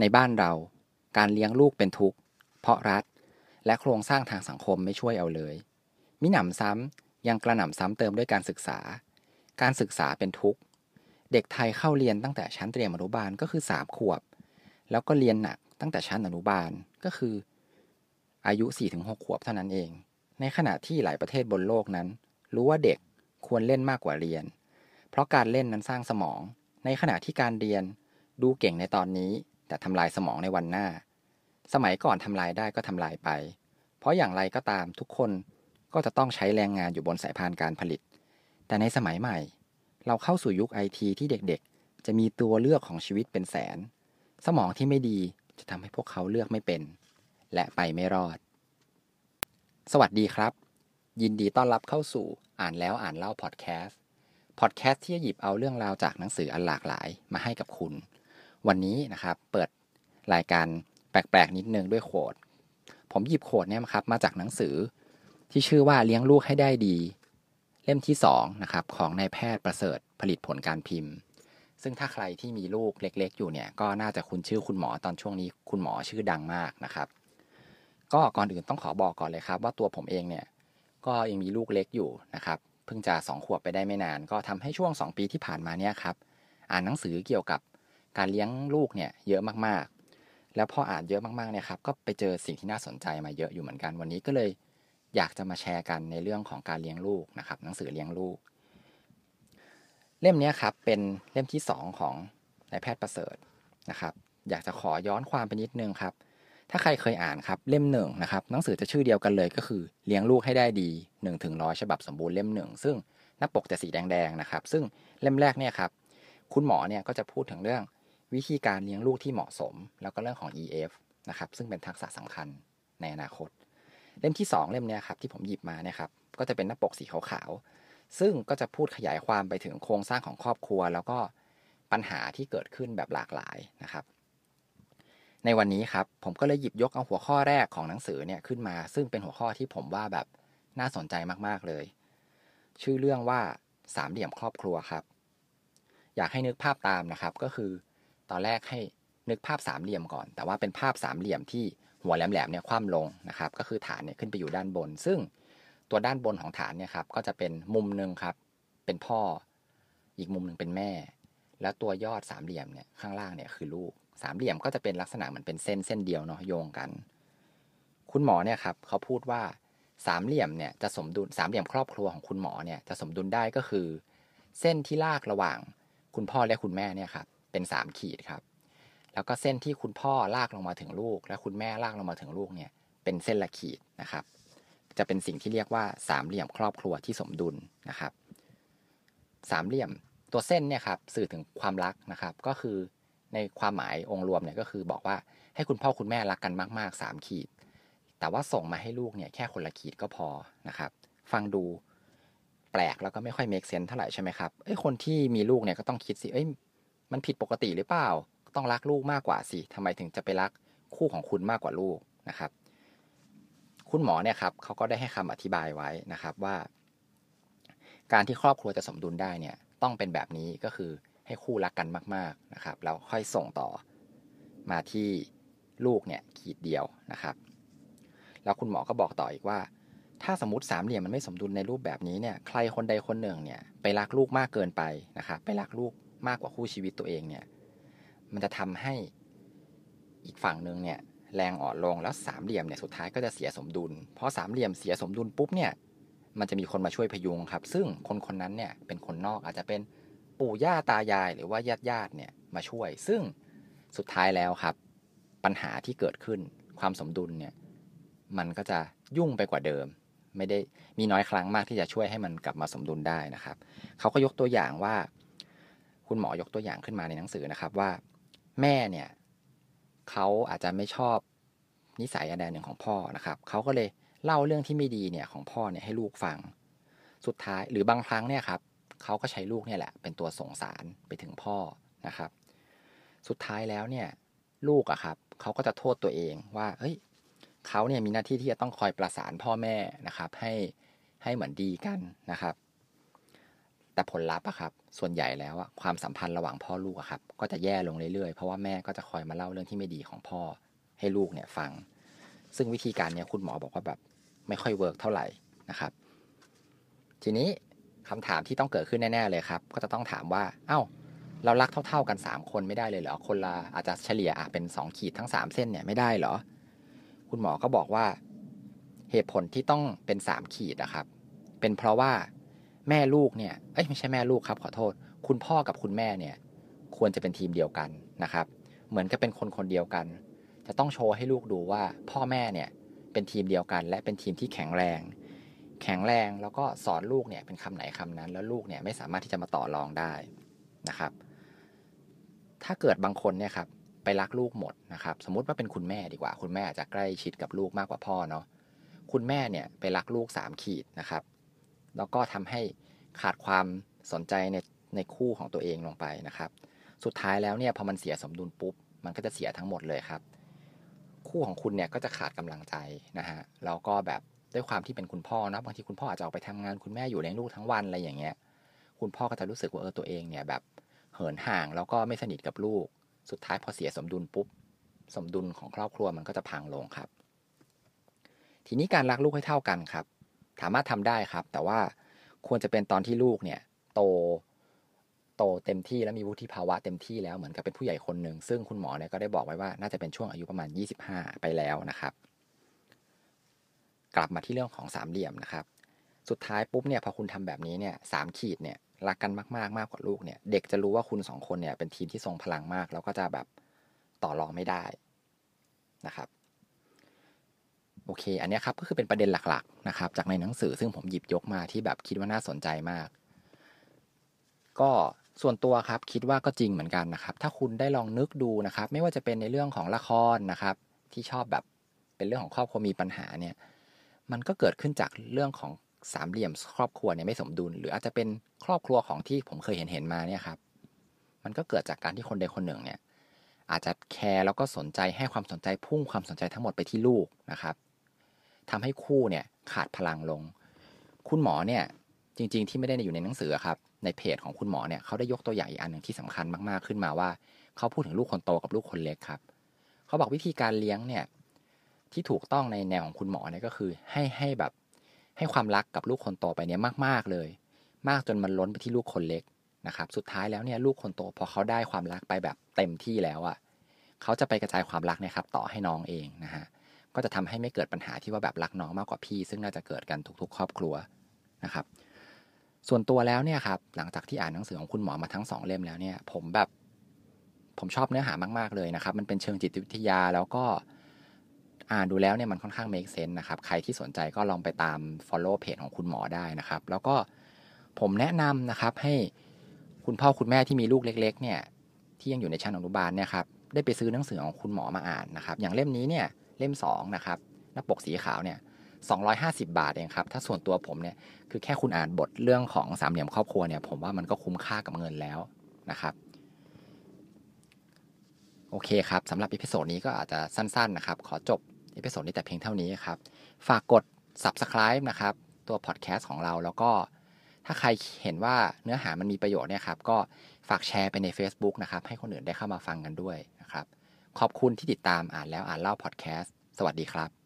ในบ้านเรา การเลี้ยงลูกเป็นทุกข์ เพราะรัฐ และโครงสร้างทางสังคมไม่ช่วยเอาเลย มิหนำซ้ำยังกระหน่ำซ้ำเติมด้วยการศึกษา การศึกษาเป็นทุกข์ เด็กไทยเข้าเรียนตั้งแต่ชั้นเตรียมอนุบาลก็คือสามขวบ แล้วก็เรียนหนักตั้งแต่ชั้นอนุบาลก็คือ อายุ 4-6 ขวบเท่านั้นเอง ในขณะที่หลายประเทศบนโลกนั้น รู้ว่าเด็กควรเล่นมากกว่าเรียน เพราะการเล่นนั้นสร้างสมอง ในขณะที่การเรียนดูเก่งในตอนนี้ แต่ทำลายสมองในวันหน้า สมัยก่อนทำลายได้ก็ทำลายไป เพราะอย่างไรก็ตามทุกคนก็จะต้องใช้แรงงานอยู่บนสายพานการผลิต แต่ในสมัยใหม่ เราเข้าสู่ยุคไอทีที่เด็กๆ จะมีตัวเลือกของชีวิตเป็นแสน สมองที่ไม่ดีจะทำให้พวกเขาเลือกไม่เป็น และไปไม่รอด สวัสดีครับ ยินดีต้อนรับเข้าสู่อ่านแล้วอ่านเล่าพอดแคสต์พอดแคสต์ที่จะหยิบเอาเรื่องราวจากหนังสืออันหลากหลายมาให้กับคุณ วันนี้นะครับ เปิดรายการแปลกๆ นิดนึงด้วยโคดผมหยิบโคดเนี่ยครับมาจากหนังสือที่ชื่อว่าเลี้ยงลูกให้ได้ดี เล่มที่2นะครับของนายแพทย์ประเสริฐผลิตผลการพิมพ์ ซึ่งถ้าใครที่มีลูกเล็ก ๆ อยู่เนี่ย ก็น่าจะคุ้นชื่อคุณหมอตอนช่วงนี้คุณหมอชื่อดังมากนะครับ ก็ก่อนอื่นต้องขอบอกก่อนเลยครับ ว่าตัวผมเองเนี่ยก็ยังมีลูกเล็กอยู่นะครับเพิ่งจะ2ขวบไปได้ไม่นาน ก็ทำให้ช่วง 2 ปีที่ผ่านมาเนี่ยครับอ่านหนังสือเกี่ยวกับ การเลี้ยงลูกเนี่ยเยอะมากๆ แล้วพออ่านเยอะมากๆเนี่ยครับก็ไปเจอสิ่งที่น่าสนใจมาเยอะอยู่เหมือนกัน วันนี้ก็เลยอยากจะมาแชร์กันในเรื่องของการเลี้ยงลูกนะครับ หนังสือเลี้ยงลูก เล่มนี้ครับเป็นเล่มที่ 2 ของนายแพทย์ประเสริฐนะครับ อยากจะขอย้อนความไปนิดนึงครับ ถ้าใครเคยอ่านครับเล่มหนึ่งนะครับหนังสือจะชื่อเดียวกันเลยก็คือเลี้ยงลูกให้ได้ดี1นถึงร้อยฉบับสมบูรณ์เล่มหนึ่งซึ่งหน้าปกจะสีแดงๆนะครับ ซึ่งเล่มแรกเนี่ยครับคุณหมอเนี่ยก็จะพูดถึงเรื่อง วิธีการเลี้ยงลูกที่เหมาะสม แล้วก็เรื่องของ EF นะครับซึ่งเป็นทักษะสำคัญในอนาคต เล่มที่ 2 เล่มนี้ครับที่ผมหยิบมาเนี่ยครับก็จะเป็นหน้าปกสีขาวๆซึ่งก็จะพูดขยายความไปถึงโครงสร้างของครอบครัว แล้วก็ปัญหาที่เกิดขึ้นแบบหลากหลายนะครับ ในวันนี้ครับผมก็เลยหยิบยกเอาหัวข้อแรกของหนังสือเนี่ยขึ้นมา ซึ่งเป็นหัวข้อที่ผมว่าแบบน่าสนใจมากๆเลย ชื่อเรื่องว่าสามเหลี่ยมครอบครัวครับ อยากให้นึกภาพตามนะครับก็คือ ตอนแรกให้นึกภาพสามเหลี่ยมก่อน แต่ว่าเป็นภาพสามเหลี่ยมที่หัวแหลมๆเนี่ยคว่ำลงนะครับ ก็คือฐานเนี่ยขึ้นไปอยู่ด้านบน ซึ่งตัวด้านบนของฐานเนี่ยครับก็จะเป็นมุมหนึ่งครับ เป็นพ่อ อีกมุมหนึ่งเป็นแม่ แล้วตัวยอดสามเหลี่ยมเนี่ยข้างล่างเนี่ยคือลูก สามเหลี่ยมก็จะเป็นลักษณะเหมือนเป็นเส้นเส้นเดียวเนาะโยงกัน คุณหมอเนี่ยครับเขาพูดว่าสามเหลี่ยมเนี่ยจะสมดุลสามเหลี่ยมครอบครัวของคุณหมอเนี่ยจะสมดุลได้ก็คือ เส้นที่ลากระหว่าง คุณพ่อและคุณแม่เนี่ยครับ เป็นสามขีดครับ แล้วก็เส้นที่คุณพ่อลากลงมาถึงลูก และคุณแม่ลากลงมาถึงลูกเนี่ยเป็นเส้นละขีดนะครับ จะเป็นสิ่งที่เรียกว่าสามเหลี่ยมครอบครัวที่สมดุลนะครับ สามเหลี่ยมตัวเส้นเนี่ยครับสื่อถึงความรักนะครับ ก็คือในความหมายองค์รวมเนี่ยก็คือบอกว่าให้คุณพ่อคุณแม่รักกันมากๆ 3 ขีด แต่ว่าส่งมาให้ลูกเนี่ยแค่คนละขีดก็พอนะครับ ฟังดูแปลกแล้วก็ไม่ค่อยเมคเซนเท่าไหร่ใช่ไหมครับเอ้ยคนที่มีลูกเนี่ยก็ต้องคิดสิเอ้ย มันผิดปกติหรือเปล่า ต้องรักลูกมากกว่าสิทำไมถึงจะไปรักคู่ของคุณมากกว่าลูกนะครับ คุณหมอเนี่ยครับเขาก็ได้ให้คำอธิบายไว้นะครับว่า การที่ครอบครัวจะสมดุลได้เนี่ยต้องเป็นแบบนี้ก็คือให้คู่รักกันมาก ๆนะครับแล้วค่อยส่งต่อมาที่ลูกเนี่ยขีดเดียวนะครับ แล้วคุณหมอก็บอกต่ออีกว่า ถ้าสมมติสามเหลี่ยมมันไม่สมดุลในรูปแบบนี้เนี่ยใครคนใดคนหนึ่งเนี่ยไปรักลูกมากเกินไปนะครับ ไปรักลูก มากกว่าคู่ชีวิตตัวเองเนี่ย มันจะทำให้อีกฝั่งหนึ่งเนี่ยแรงอ่อนลงแล้วสามเหลี่ยมเนี่ยสุดท้ายก็จะเสียสมดุล เพราะสามเหลี่ยมเสียสมดุลปุ๊บเนี่ยมันจะมีคนมาช่วยพยุงครับ ซึ่งคนคนนั้นเนี่ยเป็นคนนอกอาจจะเป็นปู่ย่าตายาย หรือว่าญาติญาติเนี่ยมาช่วย ซึ่งสุดท้ายแล้วครับ ปัญหาที่เกิดขึ้นความสมดุลเนี่ยมันก็จะยุ่งไปกว่าเดิม ไม่ได้มีน้อยครั้งมากที่จะช่วยให้มันกลับมาสมดุลได้นะครับเขาก็ยกตัวอย่างว่า คุณหมอยกตัวอย่างขึ้นมาในหนังสือนะครับว่า แม่เนี่ยเขาอาจจะไม่ชอบนิสัยอันใดหนึ่งของพ่อนะครับเขาก็เลยเล่าเรื่องที่ไม่ดีเนี่ยของพ่อเนี่ยให้ลูกฟัง สุดท้ายหรือบางครั้งเนี่ยครับเขาก็ใช้ลูกเนี่ยแหละ เป็นตัวส่งสารไปถึงพ่อนะครับ สุดท้ายแล้วเนี่ยลูกอะครับเขาก็จะโทษตัวเองว่าเฮ้ยเขาเนี่ยมีหน้าที่ที่จะต้องคอยประสานพ่อแม่นะครับ ให้ให้เหมือนดีกันนะครับ แต่ผลลัพธ์อะครับ ส่วนใหญ่แล้วอะความสัมพันธ์ระหว่างพ่อลูกอะครับ ก็จะแย่ลงเรื่อยๆ เพราะว่าแม่ก็จะคอยมาเล่าเรื่องที่ไม่ดีของพ่อให้ลูกเนี่ยฟัง ซึ่งวิธีการเนี้ยคุณหมอบอกว่าแบบไม่ค่อย work เท่าไหร่นะครับ ทีนี้คำถามที่ต้องเกิดขึ้นแน่ๆเลยครับ ก็จะต้องถามว่า เอ้า เรารักเท่า ๆกัน 3 คนไม่ได้เลยเหรอ คนละอาจจะเฉลี่ยอาจเป็น 2 ขีดทั้ง 3 เส้นเนี่ยไม่ได้เหรอ คุณหมอก็บอกว่า เหตุผลที่ต้องเป็น 3 ขีดนะครับ เป็นเพราะว่า แม่ลูกเนี่ยเอ้ยไม่ใช่แม่ลูกครับขอโทษ คุณพ่อกับคุณแม่เนี่ย ควรจะเป็นทีมเดียวกันนะครับ เหมือนกับเป็นคนคนเดียวกัน จะต้องโชว์ให้ลูกดูว่าพ่อแม่เนี่ยเป็นทีมเดียวกัน และเป็นทีมที่แข็งแรง แข็งแรงแล้วก็สอนลูกเนี่ยเป็นคำไหนคำนั้น แล้วลูกเนี่ยไม่สามารถที่จะมาต่อรองได้นะครับ ถ้าเกิดบางคนเนี่ยครับไปรักลูกหมดนะครับ สมมติว่าเป็นคุณแม่ดีกว่า คุณแม่อาจจะใกล้ชิดกับลูกมากกว่าพ่อเนาะคุณแม่เนี่ยไปรักลูก3ขีดนะครับ แล้วก็ทำให้ขาดความสนใจในในคู่ของตัวเองลงไปนะครับ สุดท้ายแล้วเนี่ยพอมันเสียสมดุลปุ๊บ มันก็จะเสียทั้งหมดเลยครับ คู่ของคุณเนี่ยก็จะขาดกำลังใจนะฮะแล้วก็แบบด้วยความที่เป็นคุณพ่อนะบางทีคุณพ่ออาจจะออกไปทำงานคุณแม่อยู่เลี้ยงลูกทั้งวันอะไรอย่างเงี้ย คุณพ่อก็จะรู้สึกว่าเออตัวเองเนี่ยแบบเหินห่างแล้วก็ไม่สนิทกับลูก สุดท้ายพอเสียสมดุลปุ๊บ สมดุลของครอบครัวมันก็จะพังลงครับ ทีนี้การรักลูกให้เท่ากันครับ สามารถทำได้ครับ แต่ว่าควรจะเป็นตอนที่ลูกเนี่ยโตโตเต็มที่แล้วมีวุฒิภาวะเต็มที่แล้วเหมือนกับเป็นผู้ใหญ่คนหนึ่งซึ่งคุณหมอเนี่ยก็ได้บอกไว้ว่าน่าจะเป็นช่วงอายุประมาณ 25 ไปแล้วนะครับ กลับมาที่เรื่องของสามเหลี่ยมนะครับ สุดท้ายปุ๊บเนี่ยพอคุณทำแบบนี้เนี่ยสามขีดเนี่ยรักกันมากๆมากกว่าลูกเนี่ย เด็กจะรู้ว่าคุณสองคนเนี่ยเป็นทีมที่ทรงพลังมาก แล้วก็จะแบบต่อรองไม่ได้นะครับ โอเค อันนี้ครับก็คือเป็นประเด็นหลักๆนะครับ จากในหนังสือซึ่งผมหยิบยกมาที่แบบคิดว่าน่าสนใจมาก ก็ส่วนตัวครับคิดว่าก็จริงเหมือนกันนะครับ ถ้าคุณได้ลองนึกดูนะครับ ไม่ว่าจะเป็นในเรื่องของละครนะครับ ที่ชอบแบบเป็นเรื่องของครอบครัวมีปัญหาเนี่ย มันก็เกิดขึ้นจากเรื่องของสามเหลี่ยมครอบครัวเนี่ยไม่สมดุล หรืออาจจะเป็นครอบครัวของที่ผมเคยเห็นเห็นมาเนี่ยครับ มันก็เกิดจากการที่คนใดคนหนึ่งเนี่ย อาจจะแคร์แล้วก็สนใจให้ความสนใจพุ่งความสนใจทั้งหมดไปที่ลูกนะครับ ทำให้คู่เนี่ยขาดพลังลง คุณหมอเนี่ยจริง ๆ ที่ไม่ได้อยู่ในหนังสือครับ ในเพจของคุณหมอเนี่ยเขาได้ยกตัวอย่างอีกอันหนึ่งที่สำคัญมากๆขึ้นมาว่า เขาพูดถึงลูกคนโตกับลูกคนเล็กครับเขาบอกวิธีการเลี้ยงเนี่ยที่ถูกต้องในแนวของคุณหมอเนี่ยก็คือให้ให้แบบให้ความรักกับลูกคนโตไปเนี่ยมาก ๆเลย มากจนมันล้นไปที่ลูกคนเล็กนะครับ สุดท้ายแล้วเนี่ยลูกคนโตพอเขาได้ความรักไปแบบเต็มที่แล้วอะ่ะเขาจะไปกระจายความรักเนี่ยครับ ต่อให้น้องเองนะฮะ ก็จะทำให้ไม่เกิดปัญหาที่ว่าแบบรักน้องมากกว่าพี่ ซึ่งน่าจะเกิดกันทุก ๆ ครอบครัวนะครับ ส่วนตัวแล้วเนี่ยครับหลังจากที่อ่านหนังสือของคุณหมอมาทั้งสองเล่มแล้วเนี่ย ผมแบบผมชอบเนื้อหามากๆเลยนะครับ มันเป็นเชิงจิตวิทยาแล้วก็อ่านดูแล้วเนี่ยมันค่อนข้าง make sense นะครับ ใครที่สนใจก็ลองไปตาม follow เพจของคุณหมอได้นะครับ แล้วก็ผมแนะนำนะครับให้คุณพ่อคุณแม่ที่มีลูกเล็ก ๆ เนี่ยที่ยังอยู่ในชั้นอนุบาลเนี่ยครับได้ไปซื้อหนังสือของคุณหมอมาอ่านนะครับ อย่างเล่มนี้เนี่ย เล่ม2นะครับหน้าปกสีขาวเนี่ย250 บาทเองครับ ถ้าส่วนตัวผมเนี่ยคือแค่คุณอ่านบทเรื่องของสามเหลี่ยมครอบครัวเนี่ยผมว่ามันก็คุ้มค่ากับเงินแล้วนะครับโอเคครับสำหรับ episode นี้ก็อาจจะสั้นๆนะครับ ขอจบ episode นี้แต่เพียงเท่านี้ครับ ฝากกด subscribe นะครับ ตัวพอดแคสต์ของเราแล้วก็ ถ้าใครเห็นว่าเนื้อหามันมีประโยชน์เนี่ยครับ ก็ฝากแชร์ไปใน Facebook นะครับ ให้คนอื่นได้เข้ามาฟังกันด้วย ขอบคุณที่ติดตามอ่านแล้วอ่านเล่าพอดแคสต์สวัสดีครับ